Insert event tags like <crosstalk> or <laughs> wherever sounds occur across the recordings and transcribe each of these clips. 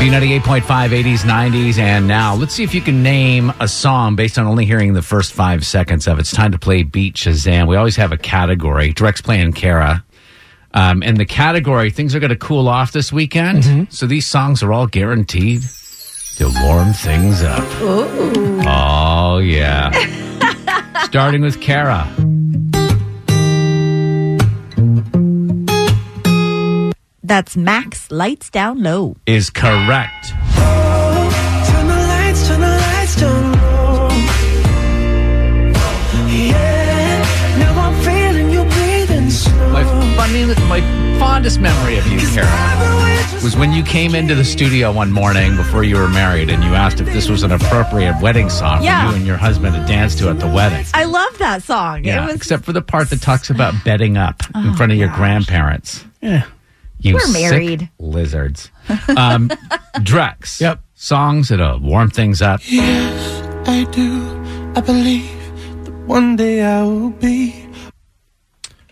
B98.5, 80s, 90s, and now. Let's see if you can name a song based on only hearing the first five seconds of it. It's time to play Beat Shazam. We always have a category. Drex's playing Kara. Um, and the category, things are going to cool off this weekend. So these songs are all guaranteed to warm things up. Oh, yeah. <laughs> Starting with Kara. That's Max Lights Down Low. Is correct. Turn the lights, turn the lights down low. Yeah, now I'm feeling you breathing slow. My funny, my fondest memory of you, Kara, was when you came into the studio one morning before you were married, and you asked if this was an appropriate wedding song Yeah. for you and your husband to dance to at the wedding. I love that song. Yeah, it was, except for the part that talks about <laughs> bedding up in front of your oh grandparents. Yeah. You We're sick married. lizards. <laughs> Um, Drex. Yep. Songs that'll warm things up. Yes, I do. I believe that one day I will be.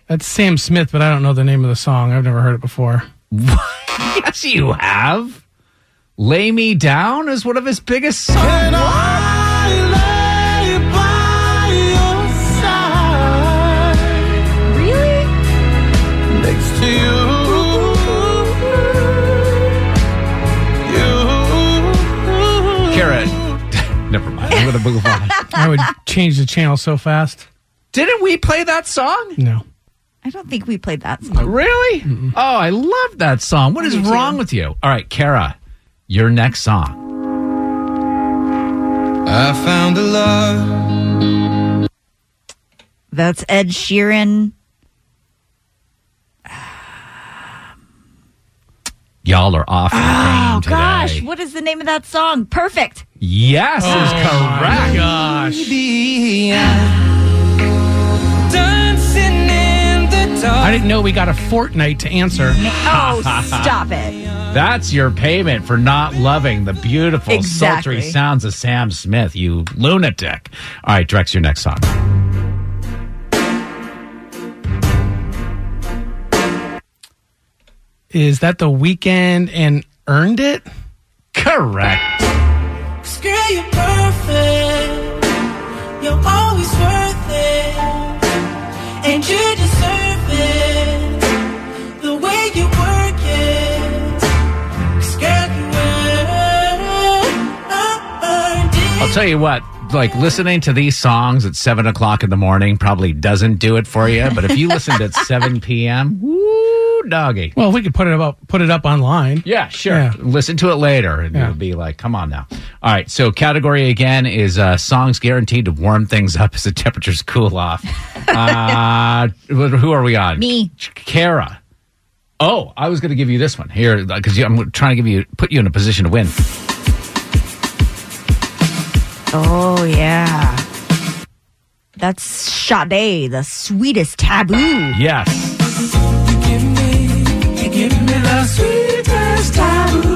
That's Sam Smith, but I don't know the name of the song. I've never heard it before. <laughs> yes, you have. Lay Me Down is one of his biggest songs. <laughs> I'm going to move on. I would change the channel so fast. Didn't we play that song? No. I don't think we played that song. Really? Oh, I love that song. What is Me too. wrong with you? All right, Kara, your next song. I found a love. That's Ed Sheeran. Y'all are off the Oh, game today. gosh. What is the name of that song? Perfect. Yes, is oh correct. Gosh. Dancing in the dark. I didn't know we got a fortnight to answer. Oh, <laughs> stop it. That's your payment for not loving the beautiful, Exactly. sultry sounds of Sam Smith, you lunatic. All right, Drex, your next song. Is that the Weeknd and earned it? Correct. Girl, you're perfect. You're always worth it. And you deserve it. The way you work it. 'Cause girl, you earned it. I'll tell you what, like listening to these songs at seven o'clock in the morning probably doesn't do it for you. But if you listened at 7 p.m., <laughs> woo, doggy. Well, we could put it up put it up online. Yeah, sure. Yeah. Listen to it later, and Yeah. you'll be like, "Come on now." All right. So, category again is uh, songs guaranteed to warm things up as the temperatures cool off. <laughs> uh, who are we on? Me. Kara. Oh, I was going to give you this one here because I'm trying to give you put you in a position to win. Oh, yeah. That's Sade, the sweetest taboo. Yes. You give me, you give me the sweetest taboo.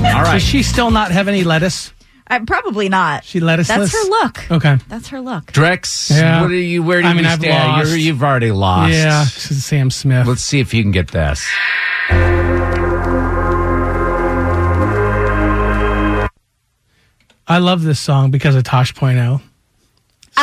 <laughs> All right. Does she still not have any lettuce? Uh, probably not. She lettuceless? That's her look. Okay. That's her look. Drex, Yeah. what are you? Where do I you mean, I've stand? lost. You're, you've already lost. Yeah, this is Sam Smith. Let's see if you can get this. I love this song because of Tosh Point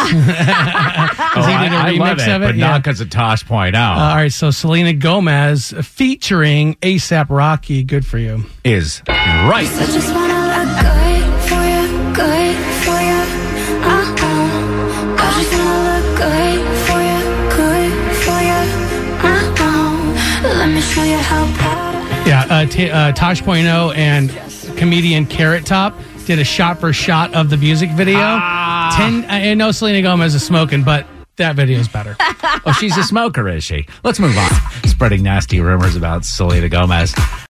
oh. He did a I, I love remix it, of it? but Yeah. not because of Tosh.0. All right, so Selena Gomez featuring ASAP Rocky. Good for you. is right. I just wanna look good for you, good for you. Uh-uh. I just wanna look good for you, good for you. Uh-uh. Let me show you how proud I am. Yeah, uh, t- uh, Tosh Point oh and comedian Carrot Top did a shot for shot of the music video. Ah. Ah. Ten. Uh, I know Selena Gomez is smoking, but that video is better. <laughs> Oh, she's a smoker, is she? Let's move on. Spreading nasty rumors about Selena Gomez.